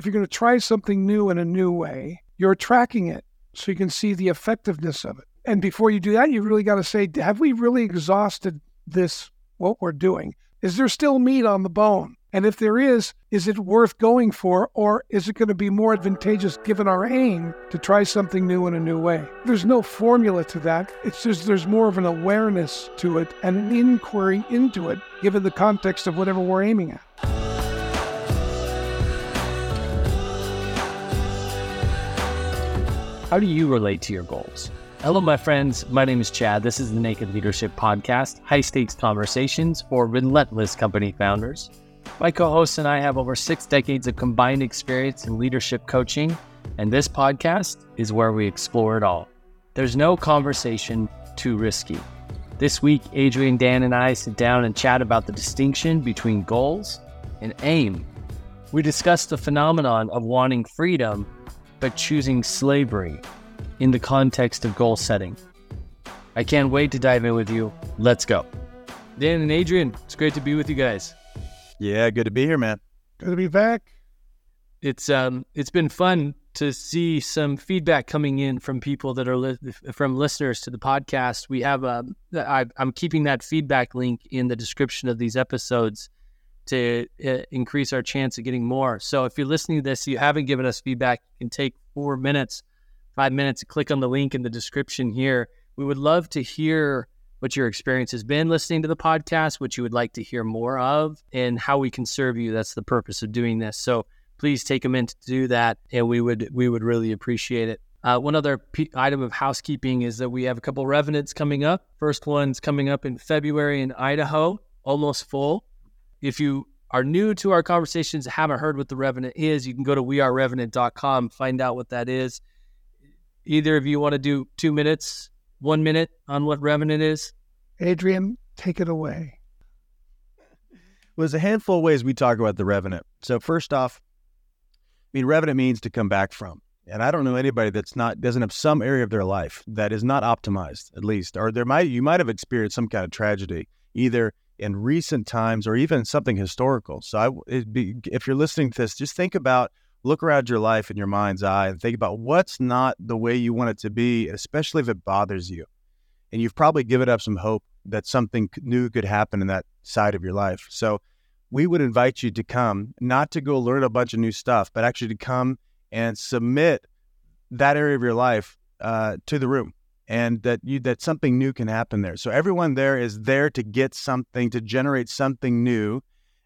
if you're going to try something new in a new way, you're tracking it so you can see the effectiveness of it. And before you do that, you really got to say, have we really exhausted this, what we're doing? Is there still meat on the bone? And if there is, is it worth going for, or is it going to be more advantageous given our aim to try something new in a new way? There's no formula to that. It's just there's more of an awareness to it and an inquiry into it, given the context of whatever we're aiming at. How do you relate to your goals? Hello, my friends. My name is Chad. This is the Naked Leadership Podcast, high stakes conversations for relentless company founders. My co hosts and I have over six decades of combined experience in leadership coaching, and this podcast is where we explore it all. There's no conversation too risky. This week, Adrian, Dan, and I sit down and chat about the distinction between goals and aim. We discuss the phenomenon of wanting freedom but choosing slavery in the context of goal setting. I can't wait to dive in with you. Let's go. Dan and Adrian, it's great to be with you guys. Yeah, good to be here, man. Good to be back. It's um it's been fun to see some feedback coming in from people that are li- from listeners to the podcast. We have um I, I'm keeping that feedback link in the description of these episodes to uh, increase our chance of getting more. So if you're listening to this, you haven't given us feedback, you can take four minutes, five minutes, to click on the link in the description here. We would love to hear what your experience has been listening to the podcast, what you would like to hear more of, and how we can serve you. That's the purpose of doing this. So please take a minute to do that, and we would we would really appreciate it. Uh, one other p- item of housekeeping is that we have a couple revenants coming up. First one's coming up in February in Idaho, almost full. If you are new to our conversations, haven't heard what the Revenant is, you can go to wearerevenant.com, find out what that is. Either of you want to do two minutes, one minute on what Revenant is? Adrian, take it away. Well, there's a handful of ways we talk about the Revenant. So first off, I mean, Revenant means to come back from. And I don't know anybody that's not doesn't have some area of their life that is not optimized, at least, or there might you might have experienced some kind of tragedy, either in recent times or even something historical. So, I, be, if you're listening to this, just think about, look around your life in your mind's eye and think about what's not the way you want it to be, especially if it bothers you. And you've probably given up some hope that something new could happen in that side of your life. So, we would invite you to come, not to go learn a bunch of new stuff, but actually to come and submit that area of your life uh, to the room and that you that something new can happen there. So everyone there is there to get something to generate something new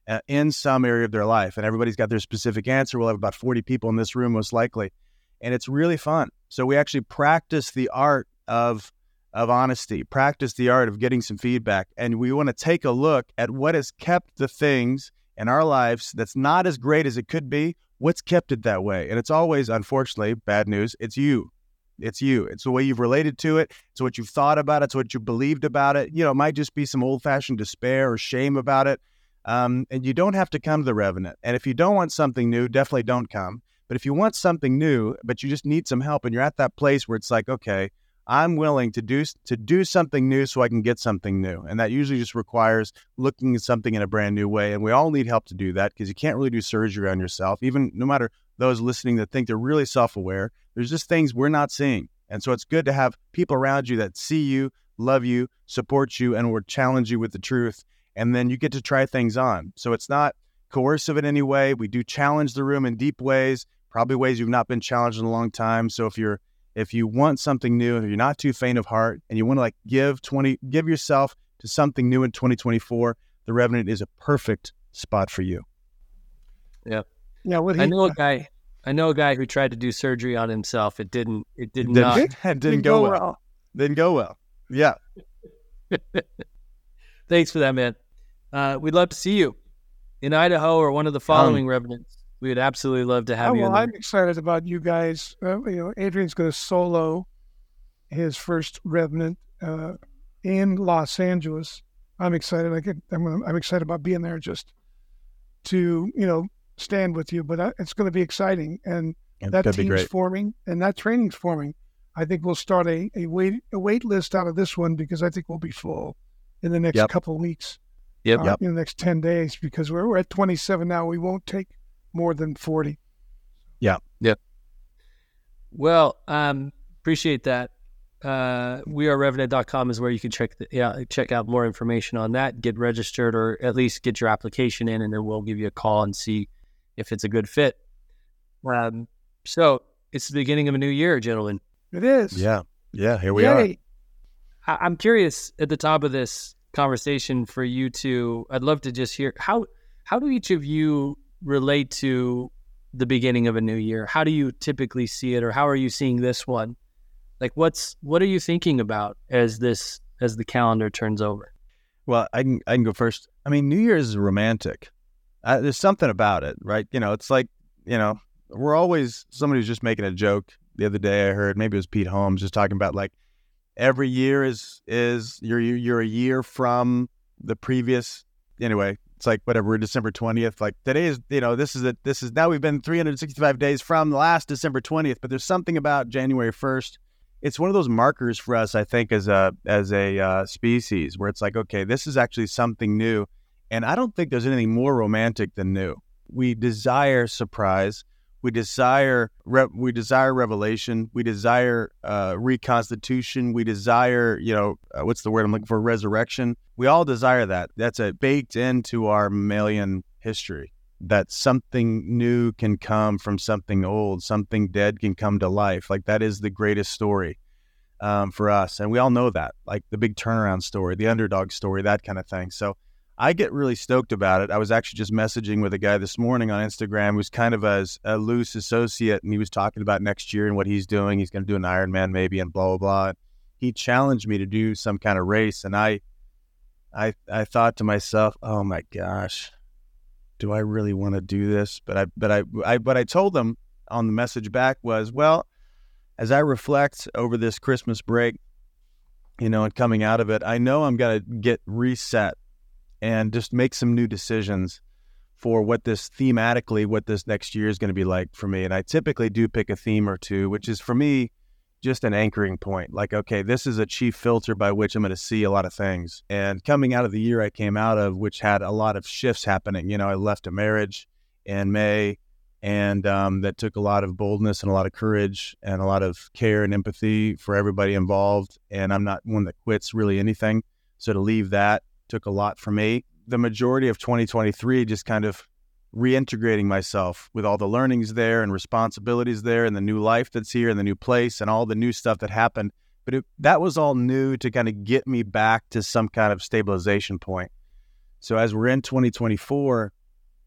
uh, in some area of their life, and everybody's got their specific answer. We'll have about forty people in this room most likely, and it's really fun. So we actually practice the art of of honesty, practice the art of getting some feedback, and we want to take a look at what has kept the things in our lives that's not as great as it could be. What's kept it that way? And it's always, unfortunately, bad news. It's you it's you. It's the way you've related to it. It's what you've thought about it. It's what you believed about it. You know, it might just be some old fashioned despair or shame about it. Um, and you don't have to come to the Revenant. And if you don't want something new, definitely don't come. But if you want something new, but you just need some help and you're at that place where it's like, okay, I'm willing to do to do something new so I can get something new. And that usually just requires looking at something in a brand new way. And we all need help to do that because you can't really do surgery on yourself, even no matter those listening that think they're really self-aware. There's just things we're not seeing. And so it's good to have people around you that see you, love you, support you, and will challenge you with the truth. And then you get to try things on. So it's not coercive in any way. We do challenge the room in deep ways, probably ways you've not been challenged in a long time. So if you're if you want something new, you're not too faint of heart and you want to like give 20 give yourself to something new in 2024, the Revenant is a perfect spot for you. Yeah. Yeah, what he, I know a guy I know a guy who tried to do surgery on himself. It didn't. It did didn't, not. It didn't, didn't go, go well. well. Didn't go well. Yeah. Thanks for that, man. Uh, we'd love to see you in Idaho or one of the following um, revenants. We would absolutely love to have oh, you. Well, I'm excited about you guys. Uh, you know, Adrian's going to solo his first revenant uh, in Los Angeles. I'm excited. I get, I'm, I'm excited about being there just to you know stand with you, but uh, it's going to be exciting. And that team's forming and that training's forming. I think we'll start a, a wait a wait list out of this one because I think we'll be full in the next yep. couple weeks. Yep. Uh, yep. In the next ten days because we're, we're at twenty seven now. We won't take more than forty. Yeah. Yep. Well, um, appreciate that. Uh, wearerevenant.com is where you can check the, yeah, check out more information on that, get registered, or at least get your application in, and then we'll give you a call and see if it's a good fit. Um, so it's the beginning of a new year, gentlemen. It is. Yeah. Yeah. Here we Yay. I- I'm curious at the top of this conversation for you two. I'd love to just hear how how do each of you relate to the beginning of a new year? How do you typically see it, or how are you seeing this one? Like, what's what are you thinking about as this as the calendar turns over? Well, I can I can go first. I mean, New Year's is romantic. Uh, there's something about it, right? You know, it's like you know, we're always somebody was just making a joke the other day. I heard maybe it was Pete Holmes just talking about like every year is is you're you're a year from the previous. Anyway, it's like whatever December twentieth. Like today is you know this is it. This is now we've been 365 days from the last December twentieth. But there's something about January first it's one of those markers for us, I think, as a as a uh, species, where it's like, okay, this is actually something new, and I don't think there's anything more romantic than new. We desire surprise, we desire re- we desire revelation, we desire uh, reconstitution, we desire, you know, uh, what's the word I'm looking for? Resurrection. We all desire that. That's a baked into our mammalian history that something new can come from something old, something dead can come to life. Like that is the greatest story um, for us. And we all know that, like the big turnaround story, the underdog story, that kind of thing. So I get really stoked about it. I was actually just messaging with a guy this morning on Instagram who's kind of as a loose associate, and he was talking about next year and what he's doing. He's going to do an Ironman maybe, and blah blah blah. He challenged me to do some kind of race, and I, I, I thought to myself, oh my gosh, do I really want to do this? But I, but I, I, what I told them on the message back was, well, as I reflect over this Christmas break, you know, and coming out of it, I know I'm going to get reset and just make some new decisions for what this thematically, what this next year is going to be like for me. And I typically do pick a theme or two, which is for me just an anchoring point. Like, okay, this is a chief filter by which I'm going to see a lot of things. And coming out of the year I came out of, which had a lot of shifts happening, you know, I left a marriage in May and um, that took a lot of boldness and a lot of courage and a lot of care and empathy for everybody involved. And I'm not one that quits really anything. So to leave that took a lot for me. The majority of 2023 just kind of reintegrating myself with all the learnings there and responsibilities there and the new life that's here and the new place and all the new stuff that happened. But it, that was all new to kind of get me back to some kind of stabilization point. So as we're in 2024,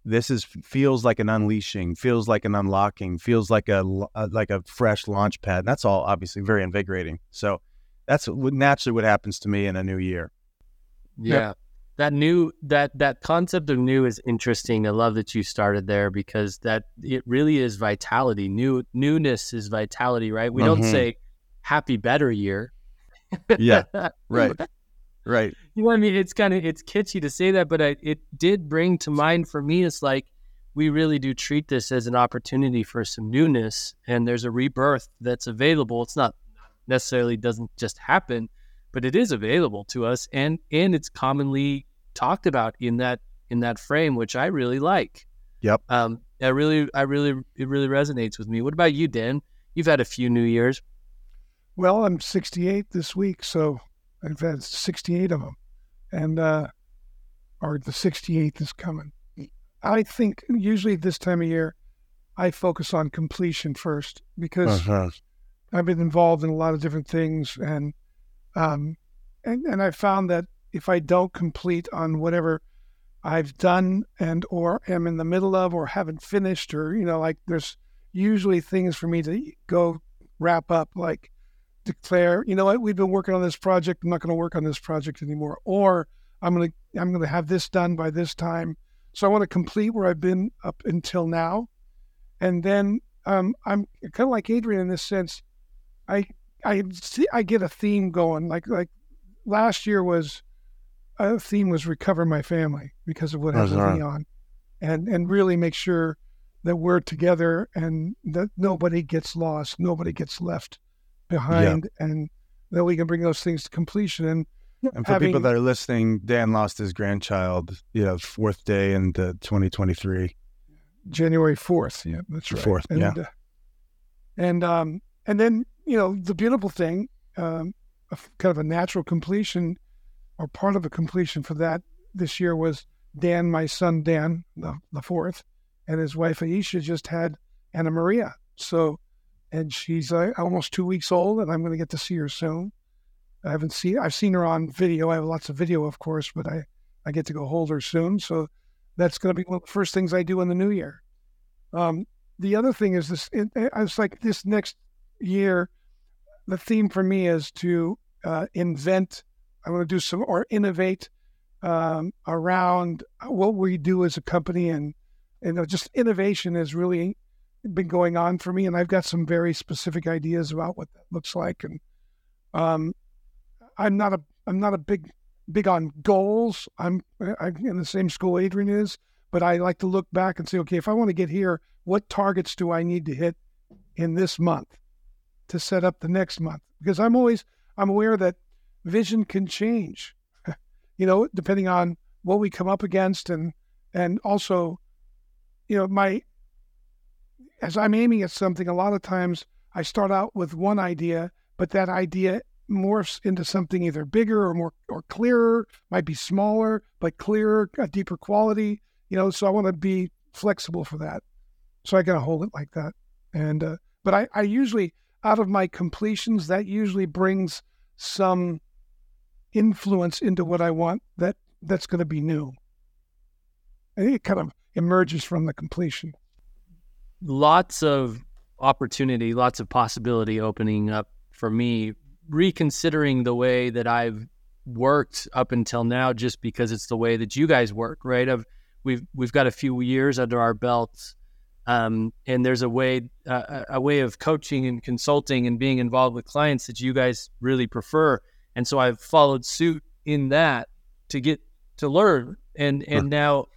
this is feels like an unleashing, feels like an unlocking, feels like a, a like a fresh launch pad. That's all obviously very invigorating. So that's naturally what happens to me in a new year. Yeah. That new that that concept of new is interesting. I love that you started there because that it really is vitality. New newness is vitality, right? We mm-hmm. don't say happy better year. yeah. Right. Right. You know what I mean? It's kind of it's kitschy to say that, but I, it did bring to mind for me. It's like we really do treat this as an opportunity for some newness, and there's a rebirth that's available. It's not necessarily doesn't just happen, but it is available to us, and and it's commonly talked about in that in that frame, which I really like. Yep. Um, I really, I really, it really resonates with me. What about you, Dan? You've had a few New Years. Well, I'm 68 this week, so I've had 68 of them, and uh, or the 68th is coming. I think usually this time of year, I focus on completion first because uh-huh. I've been involved in a lot of different things, and um, and and I found that if I don't complete on whatever I've done and or am in the middle of or haven't finished or you know like there's usually things for me to go wrap up like declare, you know what, we've been working on this project. I'm not going to work on this project anymore, or I'm going to I'm going to have this done by this time. So I want to complete where I've been up until now, and then um, I'm kind of like Adrian in this sense. I I see I get a theme going. Like like last year was a theme was recover my family because of what happened to me on, and and really make sure that we're together and that nobody gets lost, nobody gets left behind, yeah. and that we can bring those things to completion. And, and for having, people that are listening, Dan lost his grandchild, you know, fourth day into 2023. January fourth. Yeah, that's right. Fourth, and, yeah. uh, and um, and then you know the beautiful thing, um, kind of a natural completion, or part of a completion for that this year was Dan, my son Dan, the the fourth, and his wife Aisha just had Anna Maria. So, and she's uh, almost two weeks old, and I'm going to get to see her soon. I haven't seen I've seen her on video. I have lots of video, of course, but I I get to go hold her soon. So that's going to be one of the first things I do in the new year. Um, the other thing is this. It, I was like this next year. The theme for me is to uh, invent. I want to do some or innovate um, around what we do as a company, and you know, just innovation has really been going on for me, and I've got some very specific ideas about what that looks like. And um, I'm not a I'm not a big big on goals. I'm I'm in the same school Adrian is, but I like to look back and say, okay, if I want to get here, what targets do I need to hit in this month to set up the next month? Because I'm always I'm aware that vision can change, you know, depending on what we come up against and and also, you know, my as I'm aiming at something, a lot of times I start out with one idea, but that idea morphs into something either bigger or more or clearer, might be smaller, but clearer, a deeper quality, you know, so I want to be flexible for that. So I got to hold it like that. And, uh, but I, I usually, out of my completions, that usually brings some influence into what I want that that's going to be new. And it kind of emerges from the completion. Lots of opportunity, lots of possibility opening up for me, reconsidering the way that I've worked up until now, just because it's the way that you guys work, right? I've, we've we've got a few years under our belts, um, and there's a way uh, a way of coaching and consulting and being involved with clients that you guys really prefer, and so I've followed suit in that to get to learn, and and now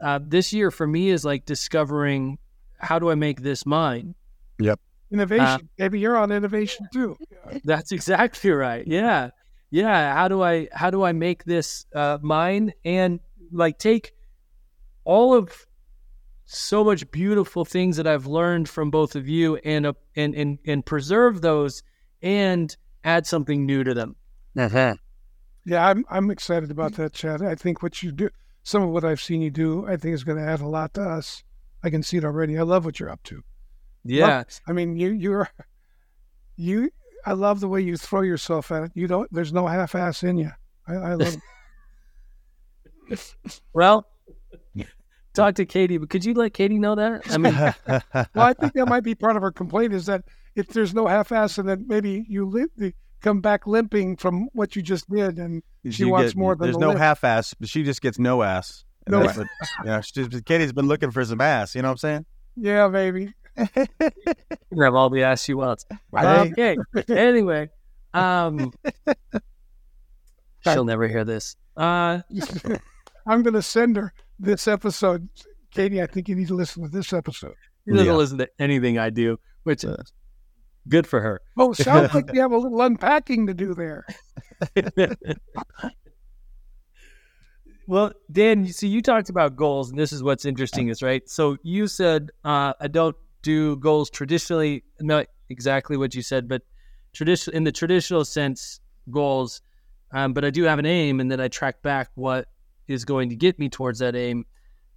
uh, this year for me is like discovering how do I make this mine. Yep. Innovation. Uh, Maybe you're on innovation too. That's exactly right. Yeah. Yeah. How do I how do I make this uh, mine and like take all of so much beautiful things that I've learned from both of you and uh, and and and preserve those and add something new to them. Yeah, I'm I'm excited about that, Chad. I think what you do, some of what I've seen you do, I think is going to add a lot to us. I can see it already. I love what you're up to. Yeah. I mean, you you're you. I love the way you throw yourself at it. You don't. There's no half-ass in you. I, I love. Well, talk to Katie, but could you let Katie know that? I mean, Well, I think that might be part of her complaint is that if there's no half-ass, and then maybe you li- come back limping from what you just did, and she You wants get- more than There's the no limp. half-ass, but she just gets no ass. No that's what, yeah, she's, Katie's been looking for some ass. You know what I'm saying? yeah, baby. you have all the ass she wants. Right. Okay. anyway, um, she'll never hear this. Uh, I'm going to send her this episode. Katie, I think you need to listen to this episode. She doesn't Yeah. listen to anything I do, which Uh. good for her. Oh, sounds like you have a little unpacking to do there. well, Dan, so you talked about goals, and this is what's interesting is right. So you said uh, I don't do goals traditionally, not exactly what you said, but traditional in the traditional sense, goals. Um, but I do have an aim, and then I track back what is going to get me towards that aim.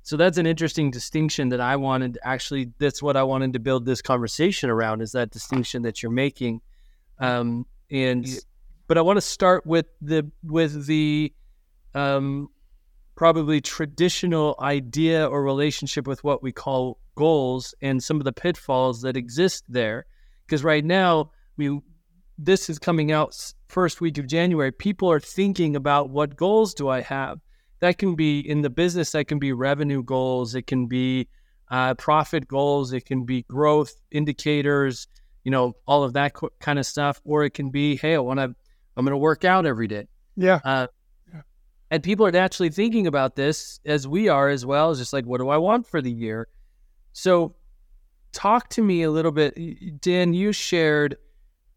So that's an interesting distinction that I wanted. Actually, that's what I wanted to build this conversation around is that distinction that you're making. Um, and but I want to start with the with the um, probably traditional idea or relationship with what we call goals and some of the pitfalls that exist there. Because right now we this is coming out first week of January. People are thinking about what goals do I have. That can be in the business. That can be revenue goals. It can be uh, profit goals. It can be growth indicators. You know, all of that kind of stuff. Or it can be, hey, I want to. I'm going to work out every day. Yeah. Uh, Yeah. And people are naturally thinking about this as we are as well. It's just like, what do I want for the year? So, talk to me a little bit. Dan, you shared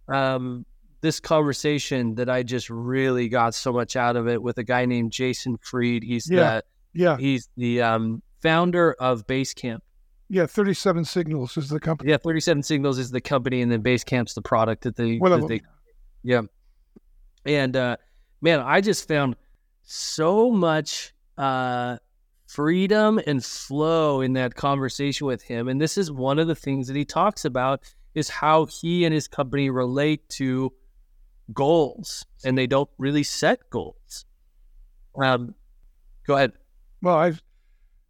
um, this conversation that I just really got so much out of it with a guy named Jason Fried. He's Yeah. Yeah. he's the um, founder of Basecamp, Yeah, 37 Signals is the company. Yeah, 37 Signals is the company, and then Basecamp's the product that they. One of them. they yeah. And uh, man, I just found so much uh, freedom and flow in that conversation with him. And this is one of the things that he talks about is how he and his company relate to goals, and they don't really set goals. Um, go ahead. Well, I've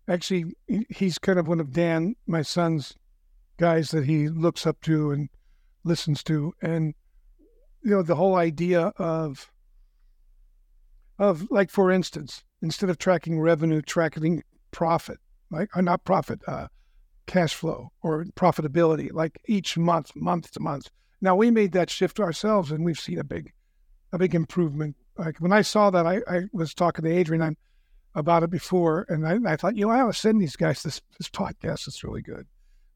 actually, he's kind of one of Dan, my son's guys that he looks up to and listens to. And, you know, the whole idea of, of like, for instance, instead of tracking revenue, tracking profit, like, or not profit, uh, cash flow or profitability, like each month, month to month. Now we made that shift ourselves and we've seen a big, a big improvement. Like when I saw that, I, I was talking to Adrian, I'm, about it before, and I, I thought, you know, I ought to send these guys this this podcast. It's really good.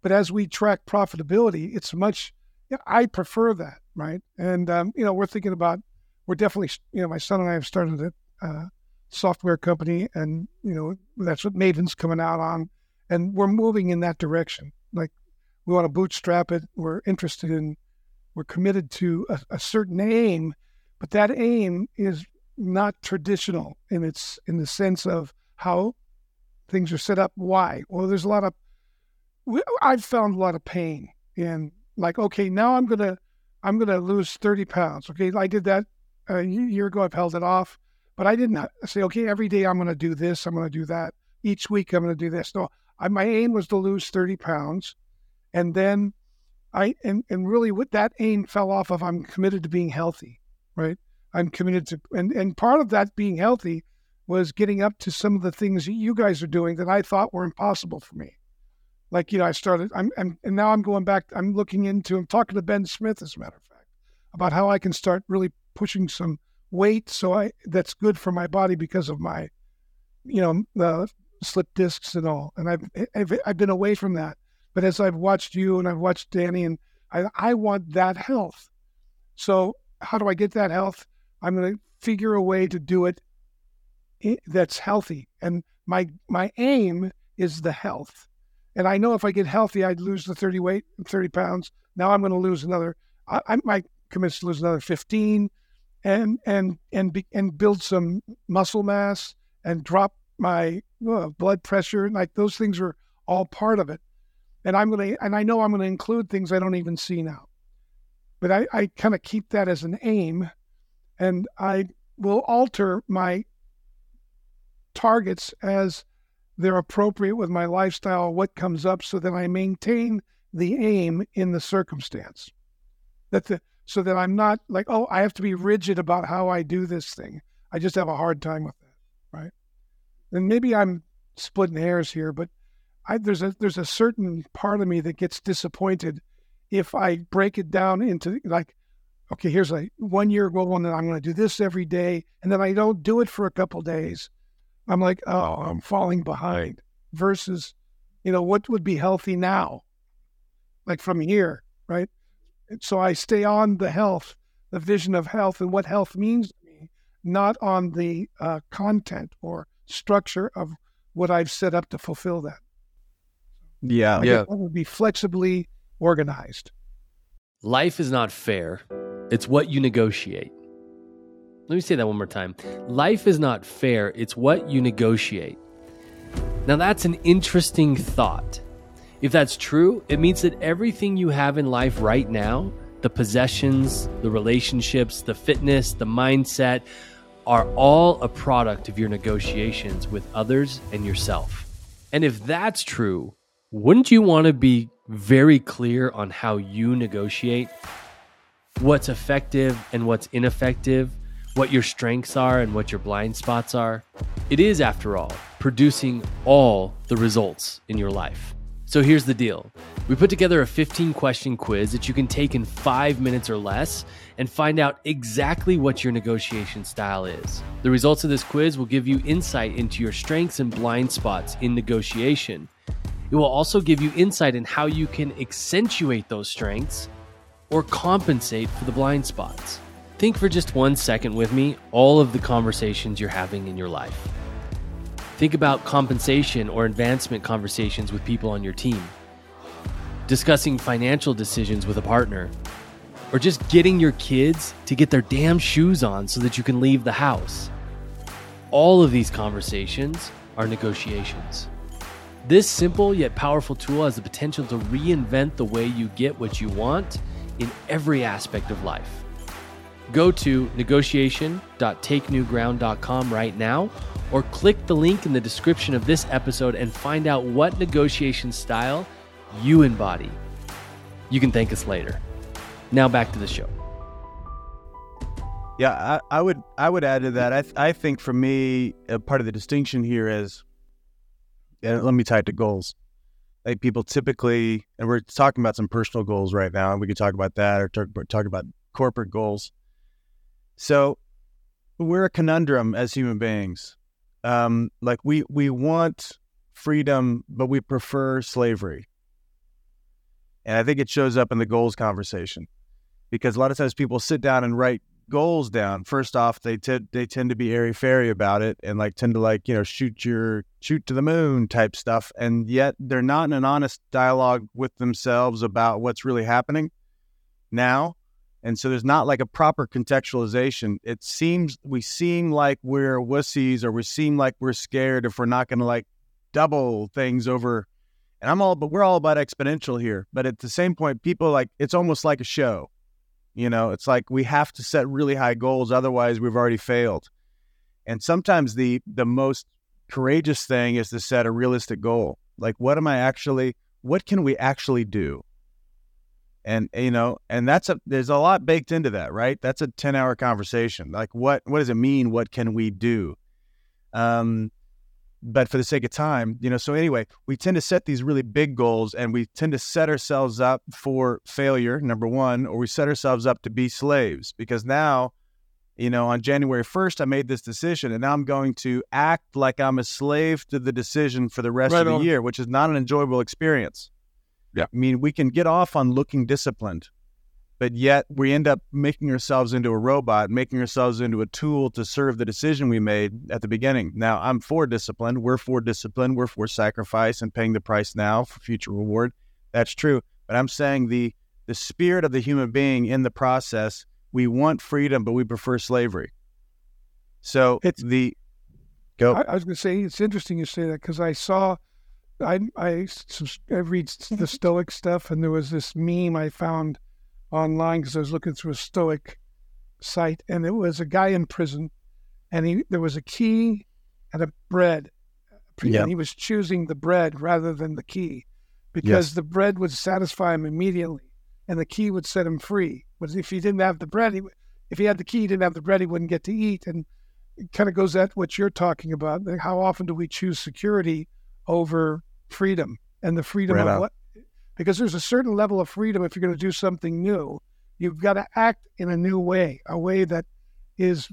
But as we track profitability, it's much. Yeah, I prefer that, right? And um, you know, we're thinking about. We're definitely, you know, my son and I have started a uh, software company, and you know, that's what Maven's coming out on, and we're moving in that direction. Like, we want to bootstrap it. We're interested in. We're committed to a, a certain aim, but that aim is not traditional in its in the sense of how things are set up. Why? Well, there's a lot of I've found a lot of pain in like, okay, now I'm gonna I'm gonna lose 30 pounds. Okay, I did that a year ago. I've held it off, but I didn't say, okay, every day I'm gonna do this. I'm gonna do that. Each week I'm gonna do this. No, I, my aim was to lose 30 pounds, and then I and and really what that aim fell off of. I'm committed to being healthy, right? I'm committed to, and, and part of that being healthy was getting up to some of the things that you guys are doing that I thought were impossible for me. Like, you know, I started, I'm, I'm and now I'm going back, I'm looking into, I'm talking to Ben Smith, as a matter of fact, about how I can start really pushing some weight so I, that's good for my body because of my, you know, the slip discs and all. And I've, I've, I've been away from that. But as I've watched you and I've watched Danny, and I, I want that health. So, how do I get that health? I'm going to figure a way to do it that's healthy. And my my aim is the health. And I know if I get healthy, I'd lose the 30 weight, 30 pounds. Now I'm going to lose another. I, I might commit to lose another 15, and and and be, and build some muscle mass and drop my uh, blood pressure. Like those things are all part of it. And I'm going to and I know I'm going to include things I don't even see now. But I, I kind of keep that as an aim and I will alter my targets as they're appropriate with my lifestyle, what comes up, so that I maintain the aim in the circumstance. That the so that I'm not like, oh, I have to be rigid about how I do this thing. I just have a hard time with that, right? And maybe I'm splitting hairs here, but I, there's a there's a certain part of me that gets disappointed if I break it down into like okay, here's a one year goal and then I'm going to do this every day. And then I don't do it for a couple days. I'm like, oh, I'm falling behind versus, you know, what would be healthy now? Like from here, right? So I stay on the health, the vision of health and what health means to me, not on the uh, content or structure of what I've set up to fulfill that. Yeah. Like Yeah. It would be flexibly organized. Life is not fair, it's what you negotiate. Let me say that one more time. Life is not fair, it's what you negotiate. Now, that's an interesting thought. If that's true, it means that everything you have in life right now the possessions, the relationships, the fitness, the mindset are all a product of your negotiations with others and yourself. And if that's true, wouldn't you want to be very clear on how you negotiate? What's effective and what's ineffective? What your strengths are and what your blind spots are? It is, after all, producing all the results in your life. So here's the deal we put together a 15 question quiz that you can take in five minutes or less and find out exactly what your negotiation style is. The results of this quiz will give you insight into your strengths and blind spots in negotiation. It will also give you insight in how you can accentuate those strengths or compensate for the blind spots. Think for just one second with me all of the conversations you're having in your life. Think about compensation or advancement conversations with people on your team, discussing financial decisions with a partner, or just getting your kids to get their damn shoes on so that you can leave the house. All of these conversations are negotiations. This simple yet powerful tool has the potential to reinvent the way you get what you want in every aspect of life. Go to negotiation.takenewground.com right now or click the link in the description of this episode and find out what negotiation style you embody. You can thank us later. Now back to the show. Yeah, I, I would I would add to that. I th- I think for me, a part of the distinction here is, and let me tie it to goals. Like people typically, and we're talking about some personal goals right now, and we could talk about that or talk, talk about corporate goals. So we're a conundrum as human beings. Um, like we we want freedom, but we prefer slavery. And I think it shows up in the goals conversation because a lot of times people sit down and write goals down. First off, they tend they tend to be airy fairy about it and like tend to like you know shoot your shoot to the moon type stuff, and yet they're not in an honest dialogue with themselves about what's really happening now. And so there's not like a proper contextualization. It seems we seem like we're wussies or we seem like we're scared if we're not going to like double things over. And I'm all, but we're all about exponential here. But at the same point, people like it's almost like a show. You know, it's like we have to set really high goals, otherwise we've already failed. And sometimes the the most courageous thing is to set a realistic goal. Like, what am I actually? What can we actually do? and you know and that's a there's a lot baked into that right that's a 10 hour conversation like what what does it mean what can we do um but for the sake of time you know so anyway we tend to set these really big goals and we tend to set ourselves up for failure number one or we set ourselves up to be slaves because now you know on january 1st i made this decision and now i'm going to act like i'm a slave to the decision for the rest Right of the on. year which is not an enjoyable experience Yeah. I mean, we can get off on looking disciplined, but yet we end up making ourselves into a robot, making ourselves into a tool to serve the decision we made at the beginning. Now, I'm for discipline. We're for discipline. We're for sacrifice and paying the price now for future reward. That's true. But I'm saying the the spirit of the human being in the process, we want freedom, but we prefer slavery. So It's- the go. I, I was going to say it's interesting you say that because I saw, I I, I read the Stoic stuff, and there was this meme I found online because I was looking through a Stoic site, and it was a guy in prison, and he there was a key and a bread, Yeah. and he was choosing the bread rather than the key, because Yes. the bread would satisfy him immediately, and the key would set him free. But if he didn't have the bread, he, if he had the key, he didn't have the bread, he wouldn't get to eat, and it kind of goes at what you're talking about. like, How often do we choose security over freedom and the freedom Right of on. what? Because there's a certain level of freedom if you're going to do something new. You've got to act in a new way, a way that is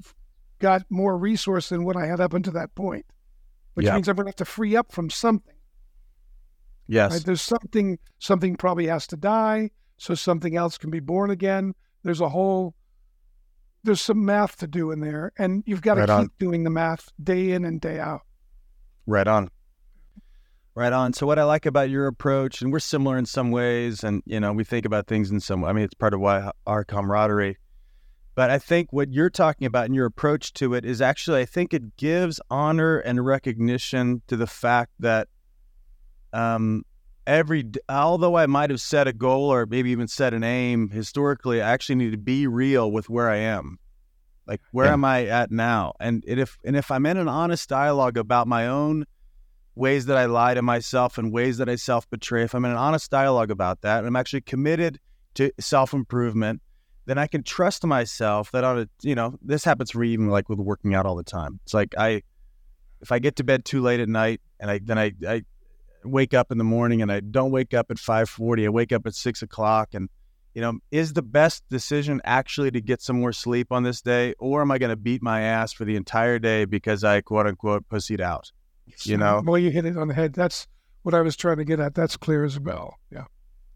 got more resource than what I had up until that point, which Yeah. means I'm going to have to free up from something. yes. Right? There's something. Something probably has to die, so something else can be born again. There's a whole. There's some math to do in there, and you've got to Right on. keep doing the math day in and day out. Right on. Right on. So what I like about your approach, and we're similar in some ways, and you know, we think about things in some. Way. I mean, it's part of why our camaraderie. But I think what you're talking about and your approach to it is actually, I think it gives honor and recognition to the fact that, um, every although I might have set a goal or maybe even set an aim historically, I actually need to be real with where I am. Like where Yeah. am I at now? And and if and if I'm in an honest dialogue about my own ways that I lie to myself and ways that I self betray, if I'm in an honest dialogue about that, and I'm actually committed to self improvement, then I can trust myself that on a you know this happens for even like with working out all the time. It's like I if I get to bed too late at night and I then I I wake up in the morning and I don't wake up at five forty, I wake up at six o'clock and you know, is the best decision actually to get some more sleep on this day, or am I going to beat my ass for the entire day because I quote unquote pussied out? You know? well, you hit it on the head. That's what I was trying to get at. That's clear as a bell. Yeah.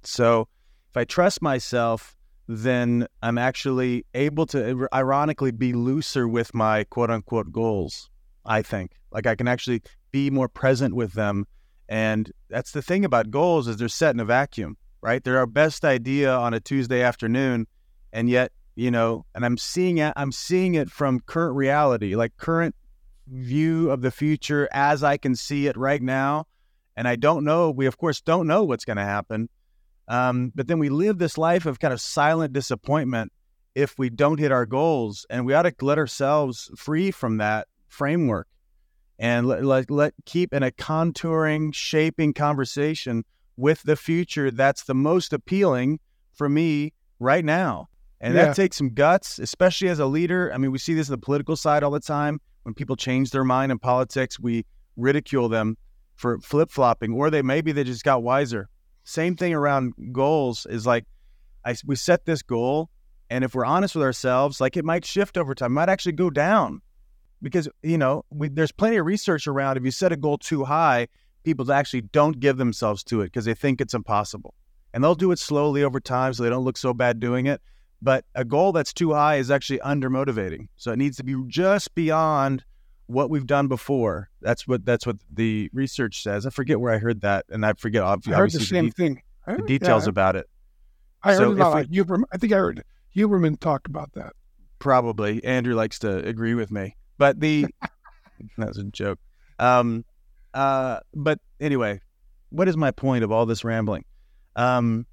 So if I trust myself, then I'm actually able to ironically be looser with my quote unquote goals. I think like I can actually be more present with them. And that's the thing about goals is they're set in a vacuum, right? They're our best idea on a Tuesday afternoon, and yet you know, and I'm seeing it. I'm seeing it from current reality, like current view of the future as I can see it right now. And I don't know. We of course don't know what's going to happen. Um, but then we live this life of kind of silent disappointment if we don't hit our goals, and we ought to let ourselves free from that framework and let, let, let keep in a contouring, shaping conversation with the future that's the most appealing for me right now. And yeah. that takes some guts, especially as a leader. I mean, we see this in the political side all the time. When people change their mind in politics, we ridicule them for flip flopping, or they maybe they just got wiser. Same thing around goals is like, I, we set this goal, and if we're honest with ourselves, like it might shift over time, might actually go down because you know we, there's plenty of research around. If you set a goal too high, people actually don't give themselves to it because they think it's impossible, and they'll do it slowly over time so they don't look so bad doing it. But a goal that's too high is actually undermotivating. So it needs to be just beyond what we've done before. That's what that's what the research says. I forget where I heard that, and I forget obviously, I heard the same the, thing. the details yeah, about it. I heard so it Huberman. I think I heard Huberman talk about that. Probably Andrew likes to agree with me, but the that's a joke. Um, uh, but anyway, what is my point of all this rambling? Um,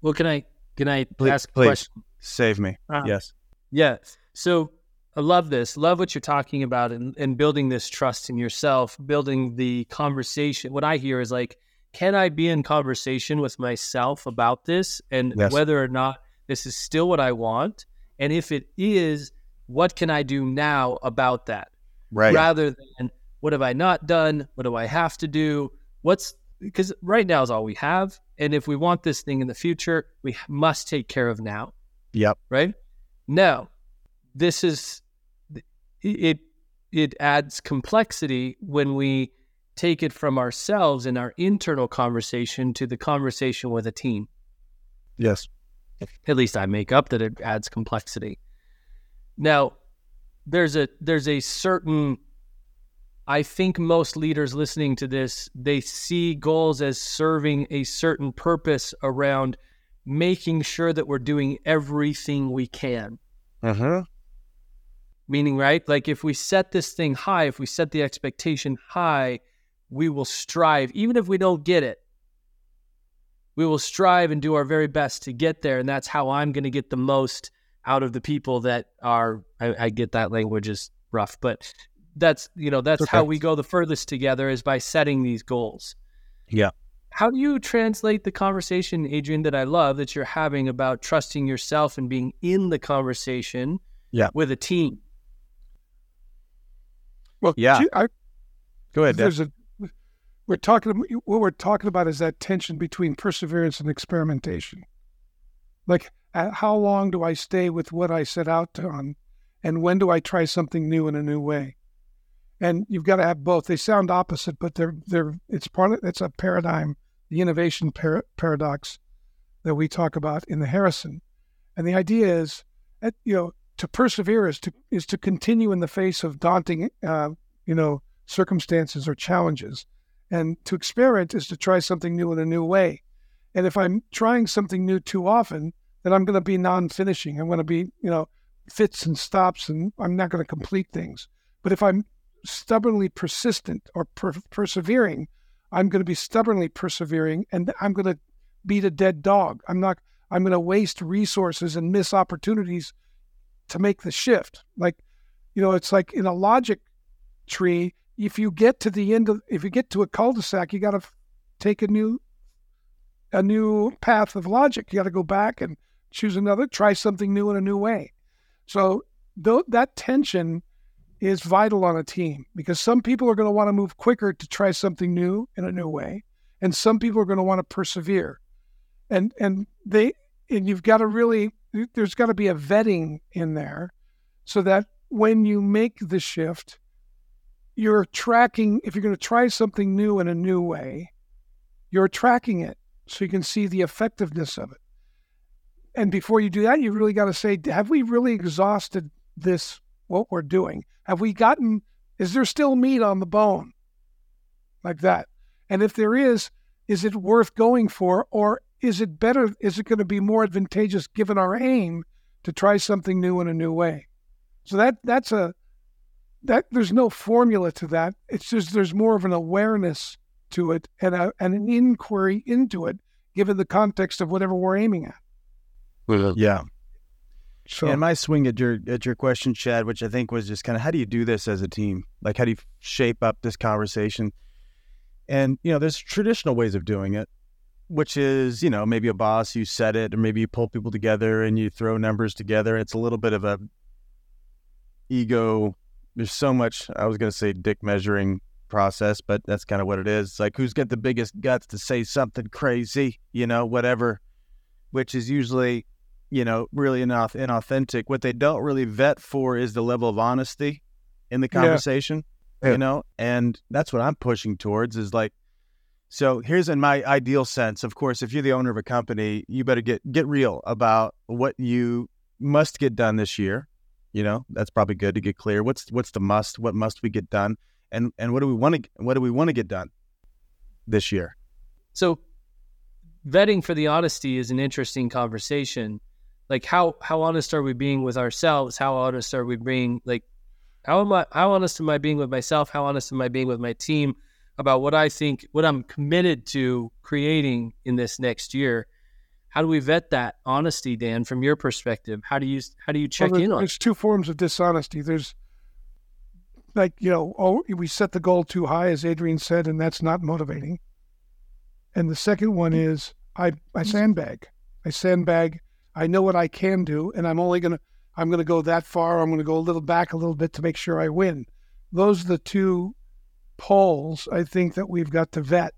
well, can I can I please, ask a please, question? Save me. Uh, yes. Yeah. So I love this. Love what you're talking about and, and building this trust in yourself, building the conversation. What I hear is like, can I be in conversation with myself about this and yes. whether or not this is still what I want? And if it is, what can I do now about that? Right. Rather than what have I not done? What do I have to do? What's because right now is all we have. And if we want this thing in the future, we must take care of now. Yep. Right. Now, this is it. It adds complexity when we take it from ourselves in our internal conversation to the conversation with a team. Yes. At least I make up that it adds complexity. Now, there's a there's a certain I think most leaders listening to this, they see goals as serving a certain purpose around making sure that we're doing everything we can. Uh-huh. Meaning, right? Like if we set this thing high, if we set the expectation high, we will strive, even if we don't get it. We will strive and do our very best to get there. And that's how I'm going to get the most out of the people that are, I, I get that language is rough, but that's you know that's how we go the furthest together is by setting these goals. Yeah. How do you translate the conversation adrian that i love that you're having about trusting yourself and being in the conversation yeah. with a team? Well yeah. I, go ahead there's a we're talking what we're talking about is that tension between perseverance and experimentation. Like how long do i stay with what i set out on and when do i try something new in a new way and you've got to have both. They sound opposite, but they're they're it's part of it's a paradigm, the innovation par- paradox that we talk about in the Harrison, and the idea is, you know, to persevere is to is to continue in the face of daunting, uh, you know, circumstances or challenges, and to experiment is to try something new in a new way. And if I'm trying something new too often, then I'm going to be non-finishing. I'm going to be, you know, fits and stops, and I'm not going to complete things. But if I'm stubbornly persistent or per- persevering, I'm going to be stubbornly persevering and I'm going to beat a dead dog. I'm not, I'm going to waste resources and miss opportunities to make the shift. Like, you know, it's like in a logic tree, if you get to the end of, if you get to a cul-de-sac, you got to take a new, a new path of logic. You got to go back and choose another, try something new in a new way. So th- that tension is vital on a team because some people are going to want to move quicker to try something new in a new way, and some people are going to want to persevere. And and they and you've got to really there's got to be a vetting in there so that when you make the shift, you're tracking if you're going to try something new in a new way, you're tracking it so you can see the effectiveness of it. And before you do that, you really got to say, have we really exhausted this what we're doing? Have we gotten, is there still meat on the bone? like that. And if there is, is it worth going for, or is it better? Is it going to be more advantageous given our aim to try something new in a new way? So that that's a that there's no formula to that. It's just there's more of an awareness to it and, a, and an inquiry into it, given the context of whatever we're aiming at. Yeah. So and my swing at your at your question, Chad, which I think was just kind of how do you do this as a team? Like how do you shape up this conversation? And you know, there's traditional ways of doing it, which is you know maybe a boss you set it, or maybe you pull people together and you throw numbers together. It's a little bit of a ego. There's so much. I was going to say dick measuring process, but that's kind of what it is. It's like who's got the biggest guts to say something crazy, you know, whatever, which is usually you know, really inaut- inauthentic. What they don't really vet for is the level of honesty in the Yeah. conversation, Yeah. you know, and that's what I'm pushing towards is like, so here's in my ideal sense. Of course, if you're the owner of a company, you better get get real about what you must get done this year. You know, that's probably good to get clear. What's what's the must? What must we get done? And and what do we want to what do we want to get done this year? So vetting for the honesty is an interesting conversation. Like how how honest are we being with ourselves? How honest are we being like how am I how honest am I being with myself? How honest am I being with my team about what I think what I'm committed to creating in this next year? How do we vet that honesty, Dan, from your perspective? How do you how do you check Well, there- in on it? There's two forms of dishonesty. There's like, you know, oh, we set the goal too high, as Adrian said, and that's not motivating. And the second one mm. is I, I sandbag. I sandbag. I know what I can do, and I'm only gonna I'm gonna go that far. I'm gonna go a little back a little bit to make sure I win. Those are the two poles I think that we've got to vet.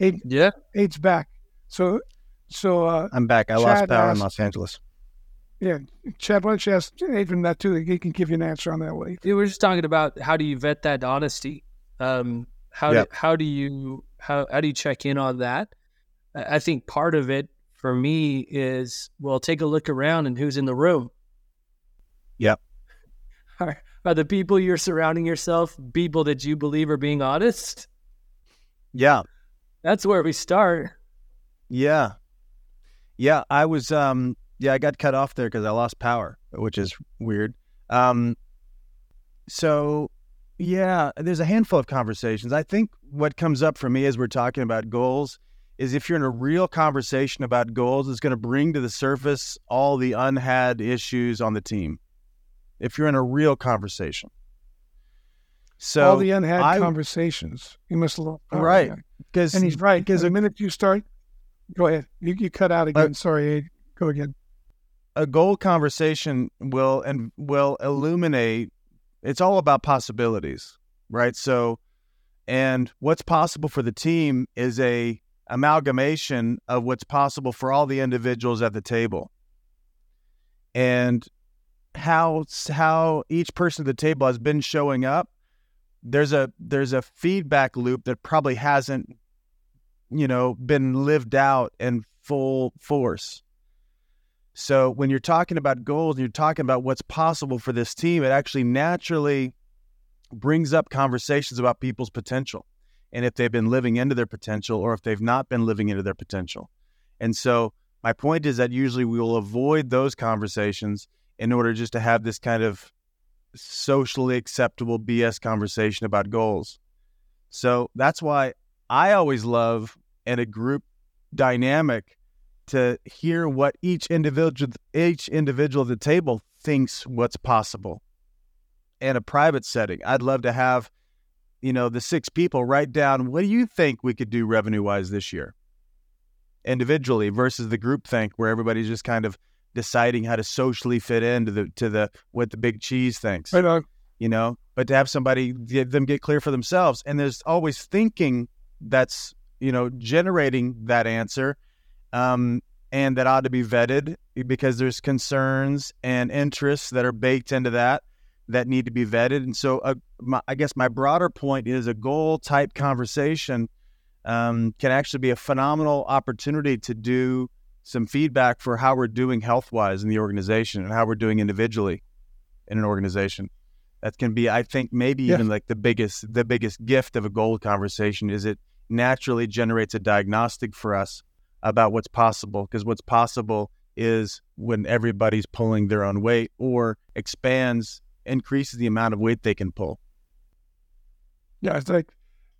Aid, Yeah. Aid's back. So so uh, I'm back. I lost Chad power in Los Angeles. yeah, Chad, why don't you ask Adrian that too? He can give you an answer on that. What he Yeah, we're just talking about how do you vet that honesty? Um, how Yep. do, how do you how how do you check in on that? I I think part of it for me is well, take a look around and who's in the room. Yep. Are, are the people you're surrounding yourself people that you believe are being honest? Yeah. That's where we start. Yeah. Yeah, I was um yeah, I got cut off there cuz I lost power, which is weird. Um so yeah, there's a handful of conversations. I think what comes up for me as we're talking about goals is if you're in a real conversation about goals, it's going to bring to the surface all the unhad issues on the team. If you're in a real conversation. So all the unhad I- conversations. He must power, Right. because And he's right. because the minute you start, go ahead. You, you cut out again. Sorry, Aid. Go again. a goal conversation will and will illuminate it's all about possibilities right so and what's possible for the team is a amalgamation of what's possible for all the individuals at the table. And how how each person at the table has been showing up there's a there's a feedback loop that probably hasn't you know been lived out in full force. So when you're talking about goals and you're talking about what's possible for this team, it actually naturally brings up conversations about people's potential and if they've been living into their potential or if they've not been living into their potential. And so my point is that usually we will avoid those conversations in order just to have this kind of socially acceptable BS conversation about goals. So that's why I always love in a group dynamic to hear what each individual each individual at the table thinks what's possible. In a private setting, I'd love to have, you know, the six people write down what do you think we could do revenue wise this year, individually versus the group think where everybody's just kind of deciding how to socially fit into the to the what the big cheese thinks. Right on. you know but to have somebody get them get clear for themselves and there's always thinking that's you know generating that answer um, and that ought to be vetted because there's concerns and interests that are baked into that that need to be vetted and so uh, my, i guess my broader point is a goal type conversation um, can actually be a phenomenal opportunity to do some feedback for how we're doing health wise in the organization and how we're doing individually in an organization That can be, I think, maybe Yeah. even like the biggest the biggest gift of a goal conversation is it naturally generates a diagnostic for us about what's possible because what's possible is when everybody's pulling their own weight or expands increases the amount of weight they can pull. Yeah, it's like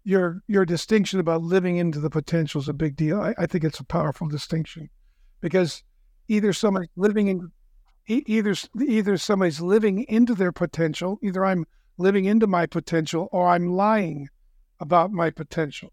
your your distinction about living into the potential is a big deal. I, I think it's a powerful distinction because either somebody's living in either either somebody's living into their potential, either I'm living into my potential or I'm lying about my potential.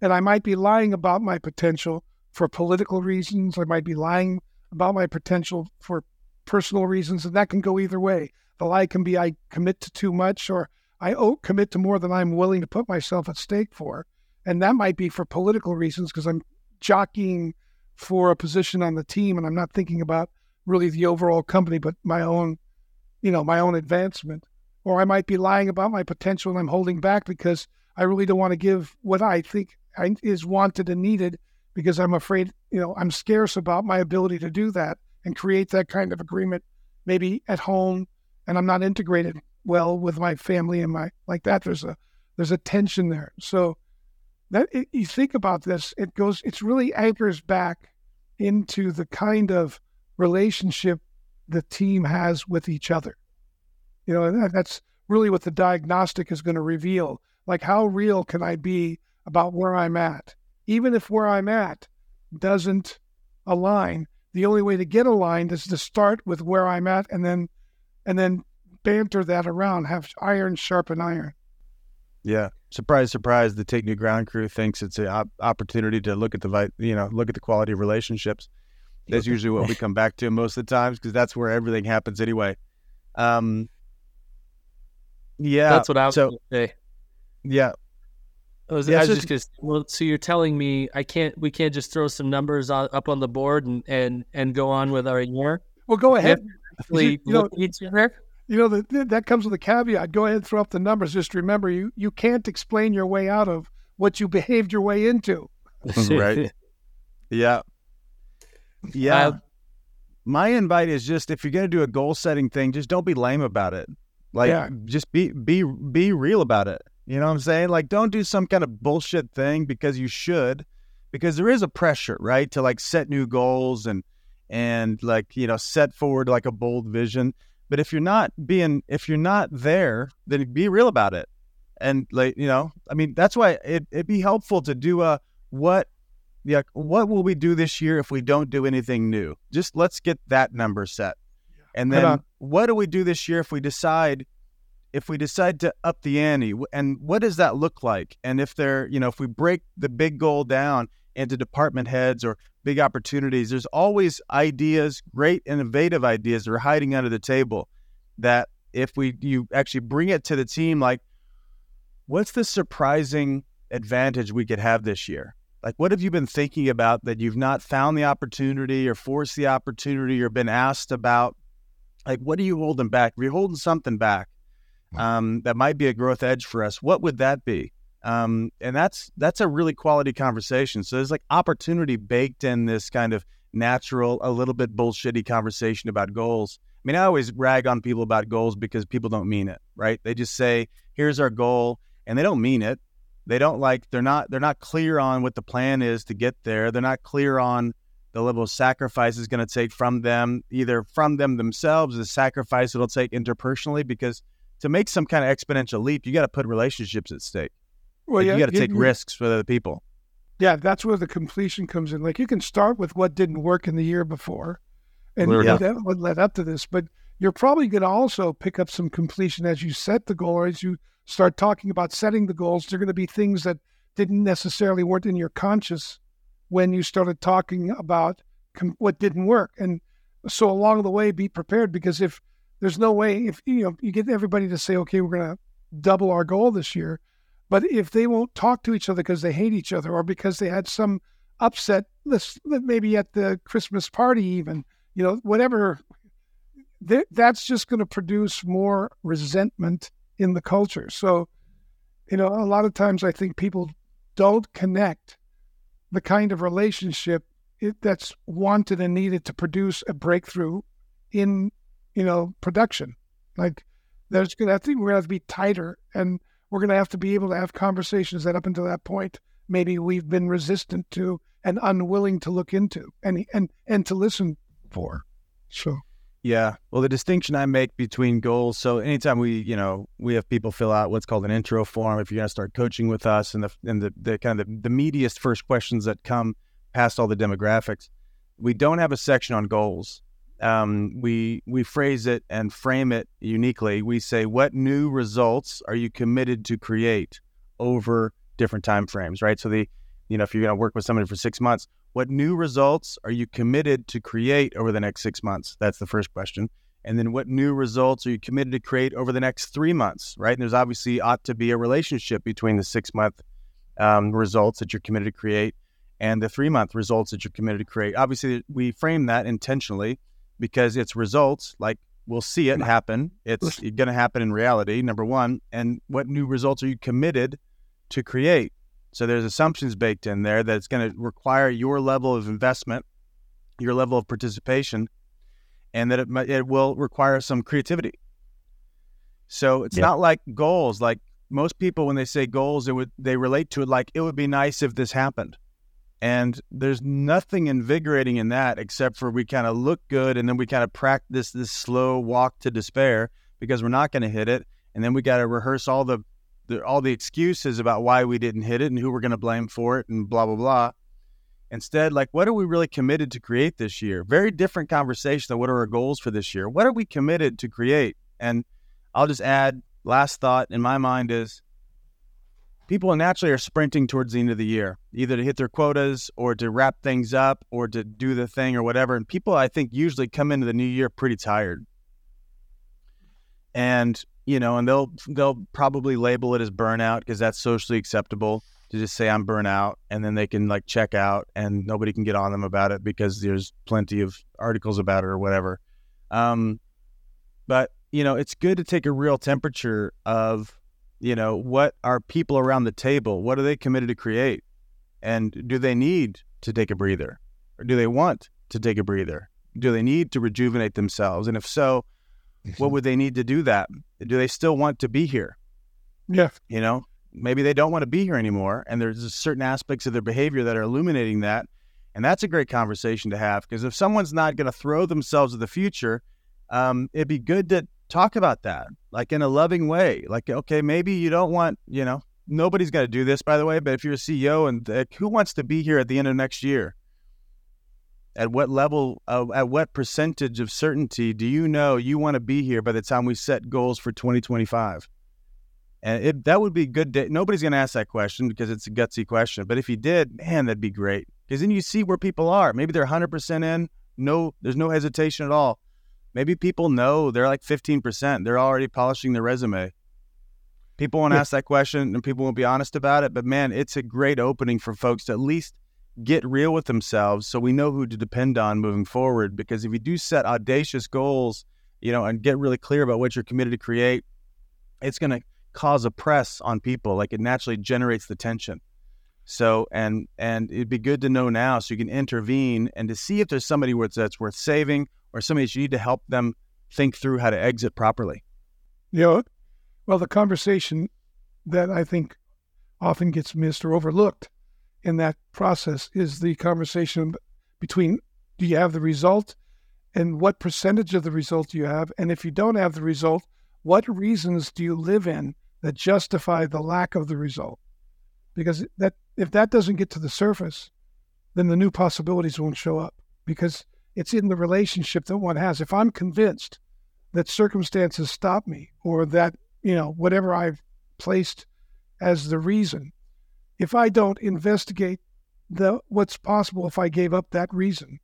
And I might be lying about my potential for political reasons. I might be lying about my potential for personal reasons, and that can go either way. The lie can be I commit to too much or I owe, commit to more than I'm willing to put myself at stake for. And that might be for political reasons because I'm jockeying for a position on the team and I'm not thinking about really the overall company, but my own, you know, my own advancement. Or I might be lying about my potential and I'm holding back because I really don't want to give what I think is wanted and needed because I'm afraid, you know, I'm scarce about my ability to do that and create that kind of agreement maybe at home and I'm not integrated well with my family and my like that there's a there's a tension there. So that it, you think about this it goes it's really anchors back into the kind of relationship the team has with each other. You know and that- that's really what the diagnostic is going to reveal. Like how real can i be about where i'm at? Even if where i'm at doesn't align the only way to get aligned is to start with where i'm at and then and then banter that around, have iron sharpen iron. Yeah. Surprise, surprise. The Take New Ground crew thinks it's an op- opportunity to look at the you know look at the quality of relationships. That's usually what we come back to most of the times because that's where everything happens anyway. Um, yeah. That's what I was so going to say. yeah. I was, Yeah, I was so just going to well, so you're telling me I can't, we can't just throw some numbers on, up on the board and, and, and go on with our year? Well, go ahead. Actually, You know- look at each other? You know that that comes with a caveat. Go ahead and throw up the numbers. Just remember, you you can't explain your way out of what you behaved your way into. Right. Yeah. Yeah. Uh, My invite is just if you're going to do a goal setting thing, just don't be lame about it. Like Yeah. just be be be real about it. You know what I'm saying? Like don't do some kind of bullshit thing because you should because there is a pressure, right, to like set new goals and and like, you know, set forward like a bold vision. But if you're not being if you're not there, then be real about it. And like, you know, I mean, that's why it it'd be helpful to do a what yeah, what will we do this year if we don't do anything new? Just let's get that number set. And then what do we do this year if we decide if we decide to up the ante and what does that look like? And if there, you know, if we break the big goal down into department heads or big opportunities, there's always ideas, great innovative ideas that are hiding under the table that if we you actually bring it to the team like what's the surprising advantage we could have this year? Like, what have you been thinking about that you've not found the opportunity or forced the opportunity or been asked about? Like, what are you holding back? If you're holding something back um, that might be a growth edge for us, what would that be? Um, and that's that's a really quality conversation. So there's like opportunity baked in this kind of natural, a little bit bullshitty conversation about goals. I mean, I always rag on people about goals because people don't mean it, right? They just say, "Here's our goal," and they don't mean it they don't like they're not they're not clear on what the plan is to get there they're not clear on the level of sacrifice is going to take from them either from them themselves the sacrifice it'll take interpersonally because to make some kind of exponential leap you got to put relationships at stake Well, Like, you got to take you- risks with other people Yeah, that's where the completion comes in. Like you can start with what didn't work in the year before, and Yeah. that would led up to this. But you're probably going to also pick up some completion as you set the goal, or as you start talking about setting the goals. There are going to be things that didn't necessarily weren't in your conscious when you started talking about com- what didn't work. And so along the way, be prepared because if there's no way, if you know, you get everybody to say, okay, we're going to double our goal this year. But if they won't talk to each other because they hate each other or because they had some upset, maybe at the Christmas party, even, you know, whatever, that's just going to produce more resentment in the culture. So, you know, a lot of times I think people don't connect the kind of relationship that's wanted and needed to produce a breakthrough in, you know, production. Like There's to have to be tighter, and we're going to have to be able to have conversations that up until that point maybe we've been resistant to and unwilling to look into and and and to listen for. So. Yeah. Well, the distinction I make between goals. So anytime we, you know, we have people fill out what's called an intro form, if you're going to start coaching with us, and the and the, the kind of the, the meatiest first questions that come past all the demographics, we don't have a section on goals. Um, we we phrase it and frame it uniquely. We say, what new results are you committed to create over different time frames, right? So the, you know, if you're going to work with somebody for six months, what new results are you committed to create over the next six months? That's the first question. And then what new results are you committed to create over the next three months, right? And there's obviously ought to be a relationship between the six month um, results that you're committed to create and the three month results that you're committed to create. Obviously, we frame that intentionally because it's results like we'll see it happen. It's going to happen in reality, number one. And what new results are you committed to create? So there's assumptions baked in there that it's going to require your level of investment, your level of participation, and that it, it will require some creativity. So it's yeah. not like goals. Like most people, when they say goals, it would they relate to it like it would be nice if this happened. And there's nothing invigorating in that except for we kind of look good and then we kind of practice this slow walk to despair because we're not going to hit it. And then we got to rehearse all the the, all the excuses about why we didn't hit it and who we're going to blame for it and blah blah blah. Instead, like what are we really committed to create this year? Very different conversation than what are our goals for this year. What are we committed to create? And I'll just add last thought in my mind is people naturally are sprinting towards the end of the year, either to hit their quotas or to wrap things up or to do the thing or whatever. And people I think usually come into the new year pretty tired. And you know, and they'll they'll probably label it as burnout because that's socially acceptable to just say I'm burnout, and then they can like check out, and nobody can get on them about it because there's plenty of articles about it or whatever. Um, but you know, it's good to take a real temperature of, you know, what are people around the table? What are they committed to create, and do they need to take a breather, or do they want to take a breather? Do they need to rejuvenate themselves? And if so, what would they need to do that? Do they still want to be here? Yeah. You know, maybe they don't want to be here anymore. And there's certain aspects of their behavior that are illuminating that. And that's a great conversation to have because if someone's not going to throw themselves at the future, um, it'd be good to talk about that, like in a loving way. Like, okay, maybe you don't want, you know, nobody's got to do this, by the way, but if you're a CEO and uh, who wants to be here at the end of next year? at what level of, at what percentage of certainty do you know you want to be here by the time we set goals for 2025 and it, that would be good nobody's going to ask that question because it's a gutsy question but if you did man that'd be great because then you see where people are maybe they're 100% in no there's no hesitation at all maybe people know they're like 15% they're already polishing their resume people won't yeah. ask that question and people won't be honest about it but man it's a great opening for folks to at least get real with themselves so we know who to depend on moving forward. Because if you do set audacious goals, you know, and get really clear about what you're committed to create, it's going to cause a press on people. Like it naturally generates the tension. So, and and it'd be good to know now so you can intervene and to see if there's somebody that's worth saving or somebody that you need to help them think through how to exit properly. Yeah. Well, the conversation that I think often gets missed or overlooked in that process is the conversation between do you have the result and what percentage of the result do you have? And if you don't have the result, what reasons do you live in that justify the lack of the result? Because that if that doesn't get to the surface, then the new possibilities won't show up because it's in the relationship that one has. If I'm convinced that circumstances stop me or that, you know, whatever I've placed as the reason if I don't investigate the what's possible if I gave up that reason,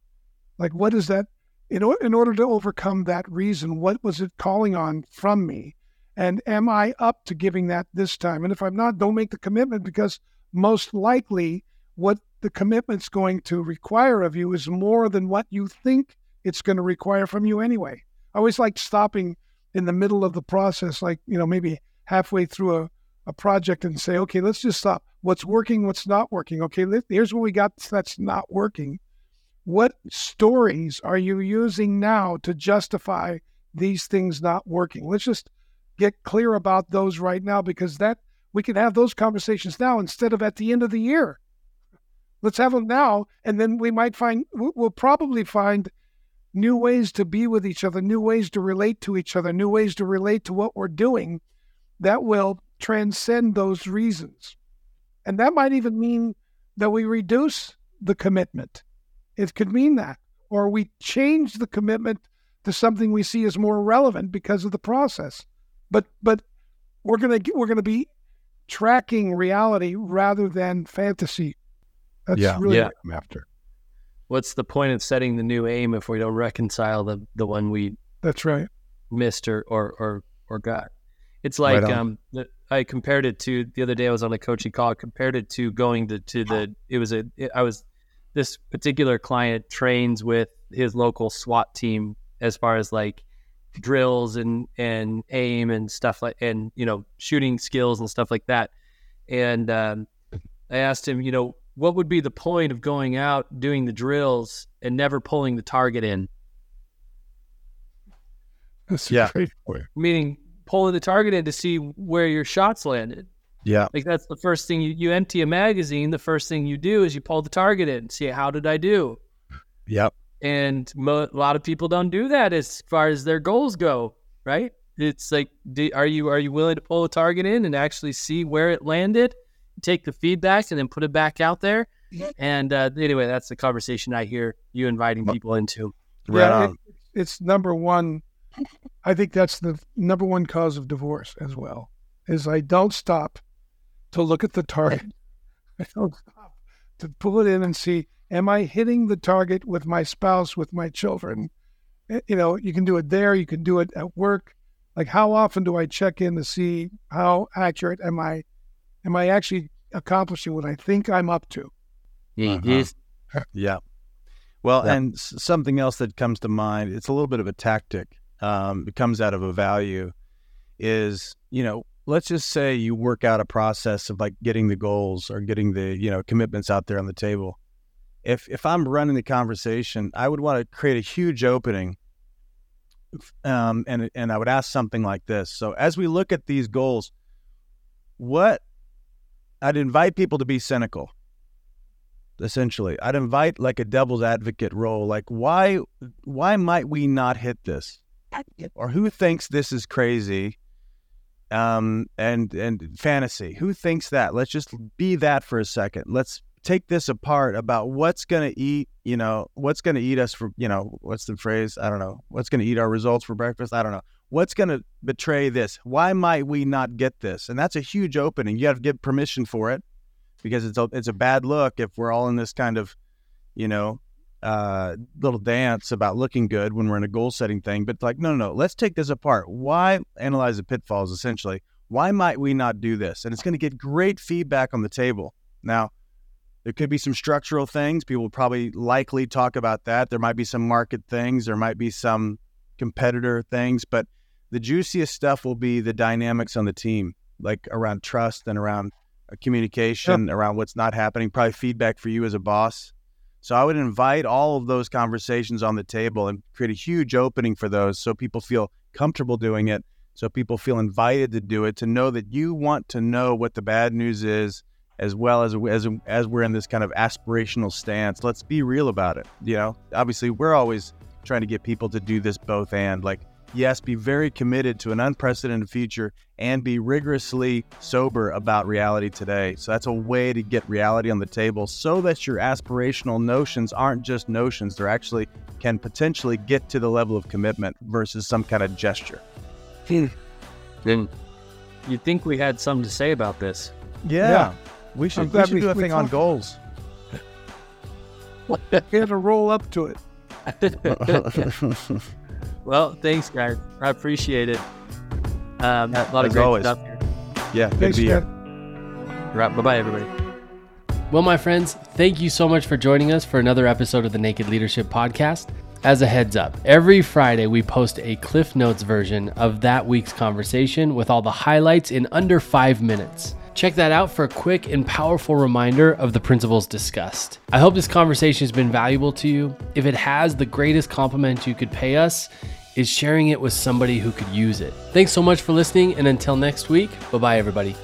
like what is that? In, in order to overcome that reason, what was it calling on from me? And am I up to giving that this time? And if I'm not, don't make the commitment because most likely what the commitment's going to require of you is more than what you think it's going to require from you anyway. I always like stopping in the middle of the process, like, you know, maybe halfway through a, a project and say, okay, let's just stop what's working, what's not working. Okay, here's what we got that's not working. What stories are you using now to justify these things not working? Let's just get clear about those right now because that we can have those conversations now instead of at the end of the year. Let's have them now, and then we might find we'll probably find new ways to be with each other, new ways to relate to each other, new ways to relate to what we're doing that will transcend those reasons. And that might even mean that we reduce the commitment. It could mean that. Or we change the commitment to something we see as more relevant because of the process. But but we're gonna we're gonna be tracking reality rather than fantasy. That's Yeah. really Yeah. what I'm after. What's the point of setting the new aim if we don't reconcile the the one we That's right. missed or or or, or got? It's like Right um, I compared it to the other day. I was on a coaching call. I compared it to going to to the. It was a. It, I was this particular client trains with his local SWAT team as far as like drills and and aim and stuff like and you know shooting skills and stuff like that. And um, I asked him, you know, what would be the point of going out doing the drills and never pulling the target in? That's Yeah. great. Meaning pulling the target in to see where your shots landed. Yeah. Like that's the first thing you, you empty a magazine. The first thing you do is you pull the target in, see how did I do. Yep. And mo- a lot of people don't do that as far as their goals go, right? It's like, do, are you are you willing to pull a target in and actually see where it landed, take the feedback, and then put it back out there? And uh, anyway, that's the conversation I hear you inviting people into. Right yeah, on. it- it's number one. I think that's the number one cause of divorce as well. Is I don't stop to look at the target. I don't stop to pull it in and see, am I hitting the target with my spouse, with my children? Eh, You know, you can do it there. You can do it at work. Like, how often do I check in to see how accurate am I? Am I actually accomplishing what I think I'm up to? Uh-huh. Yeah. Well, Yeah. and something else that comes to mind, it's a little bit of a tactic. Um, it comes out of a value is, you know, let's just say you work out a process of like getting the goals or getting the, you know, commitments out there on the table. If if I'm running the conversation, I would want to create a huge opening. Um, and and I would ask something like this. So as we look at these goals, what I'd invite people to be cynical essentially. I'd invite like a devil's advocate role like why why might we not hit this? Or who thinks this is crazy? Um and and fantasy. Who thinks that? Let's just be that for a second. Let's take this apart about what's going to eat you know what's going to eat us for you know what's the phrase? I don't know. What's going to eat our results for breakfast? I don't know what's going to betray this why might we not get this and that's a huge opening you have to get permission for it because it's a, it's a bad look if we're all in this kind of, you know, uh, little dance about looking good when we're in a goal setting thing. But like, no, no, no, let's take this apart. Why analyze the pitfalls essentially? Why might we not do this? And it's going to get great feedback on the table. Now, there could be some structural things. People probably likely talk about that. There might be some market things. There might be some competitor things. But the juiciest stuff will be the dynamics on the team, like around trust and around uh, communication around what's not happening, probably feedback for you as a boss. So I would invite all of those conversations on the table and create a huge opening for those so people feel comfortable doing it, so people feel invited to do it, to know that you want to know what the bad news is as well as as as we're in this kind of aspirational stance. Let's be real about it, you know? Obviously, we're always trying to get people to do this both and like yes, be very committed to an unprecedented future and be rigorously sober about reality today. So that's a way to get reality on the table so that your aspirational notions aren't just notions, they're actually can potentially get to the level of commitment versus some kind of gesture. Hmm. Then you'd think we had something to say about this. Yeah. Yeah. We I'm should, we glad should we- do a we thing on goals. We had to roll up to it. Well, thanks, guys. I appreciate it. Um, a lot of great always. stuff here. yeah, good Thanks, to be here. Ted. Right, bye bye, everybody. Well, my friends, thank you so much for joining us for another episode of the Naked Leadership Podcast. As a heads up, every Friday we post a Cliff Notes version of that week's conversation with all the highlights in under five minutes. Check that out for a quick and powerful reminder of the principles discussed. I hope this conversation has been valuable to you. If it has, the greatest compliment you could pay us is sharing it with somebody who could use it. Thanks so much for listening, and until next week, bye bye, everybody.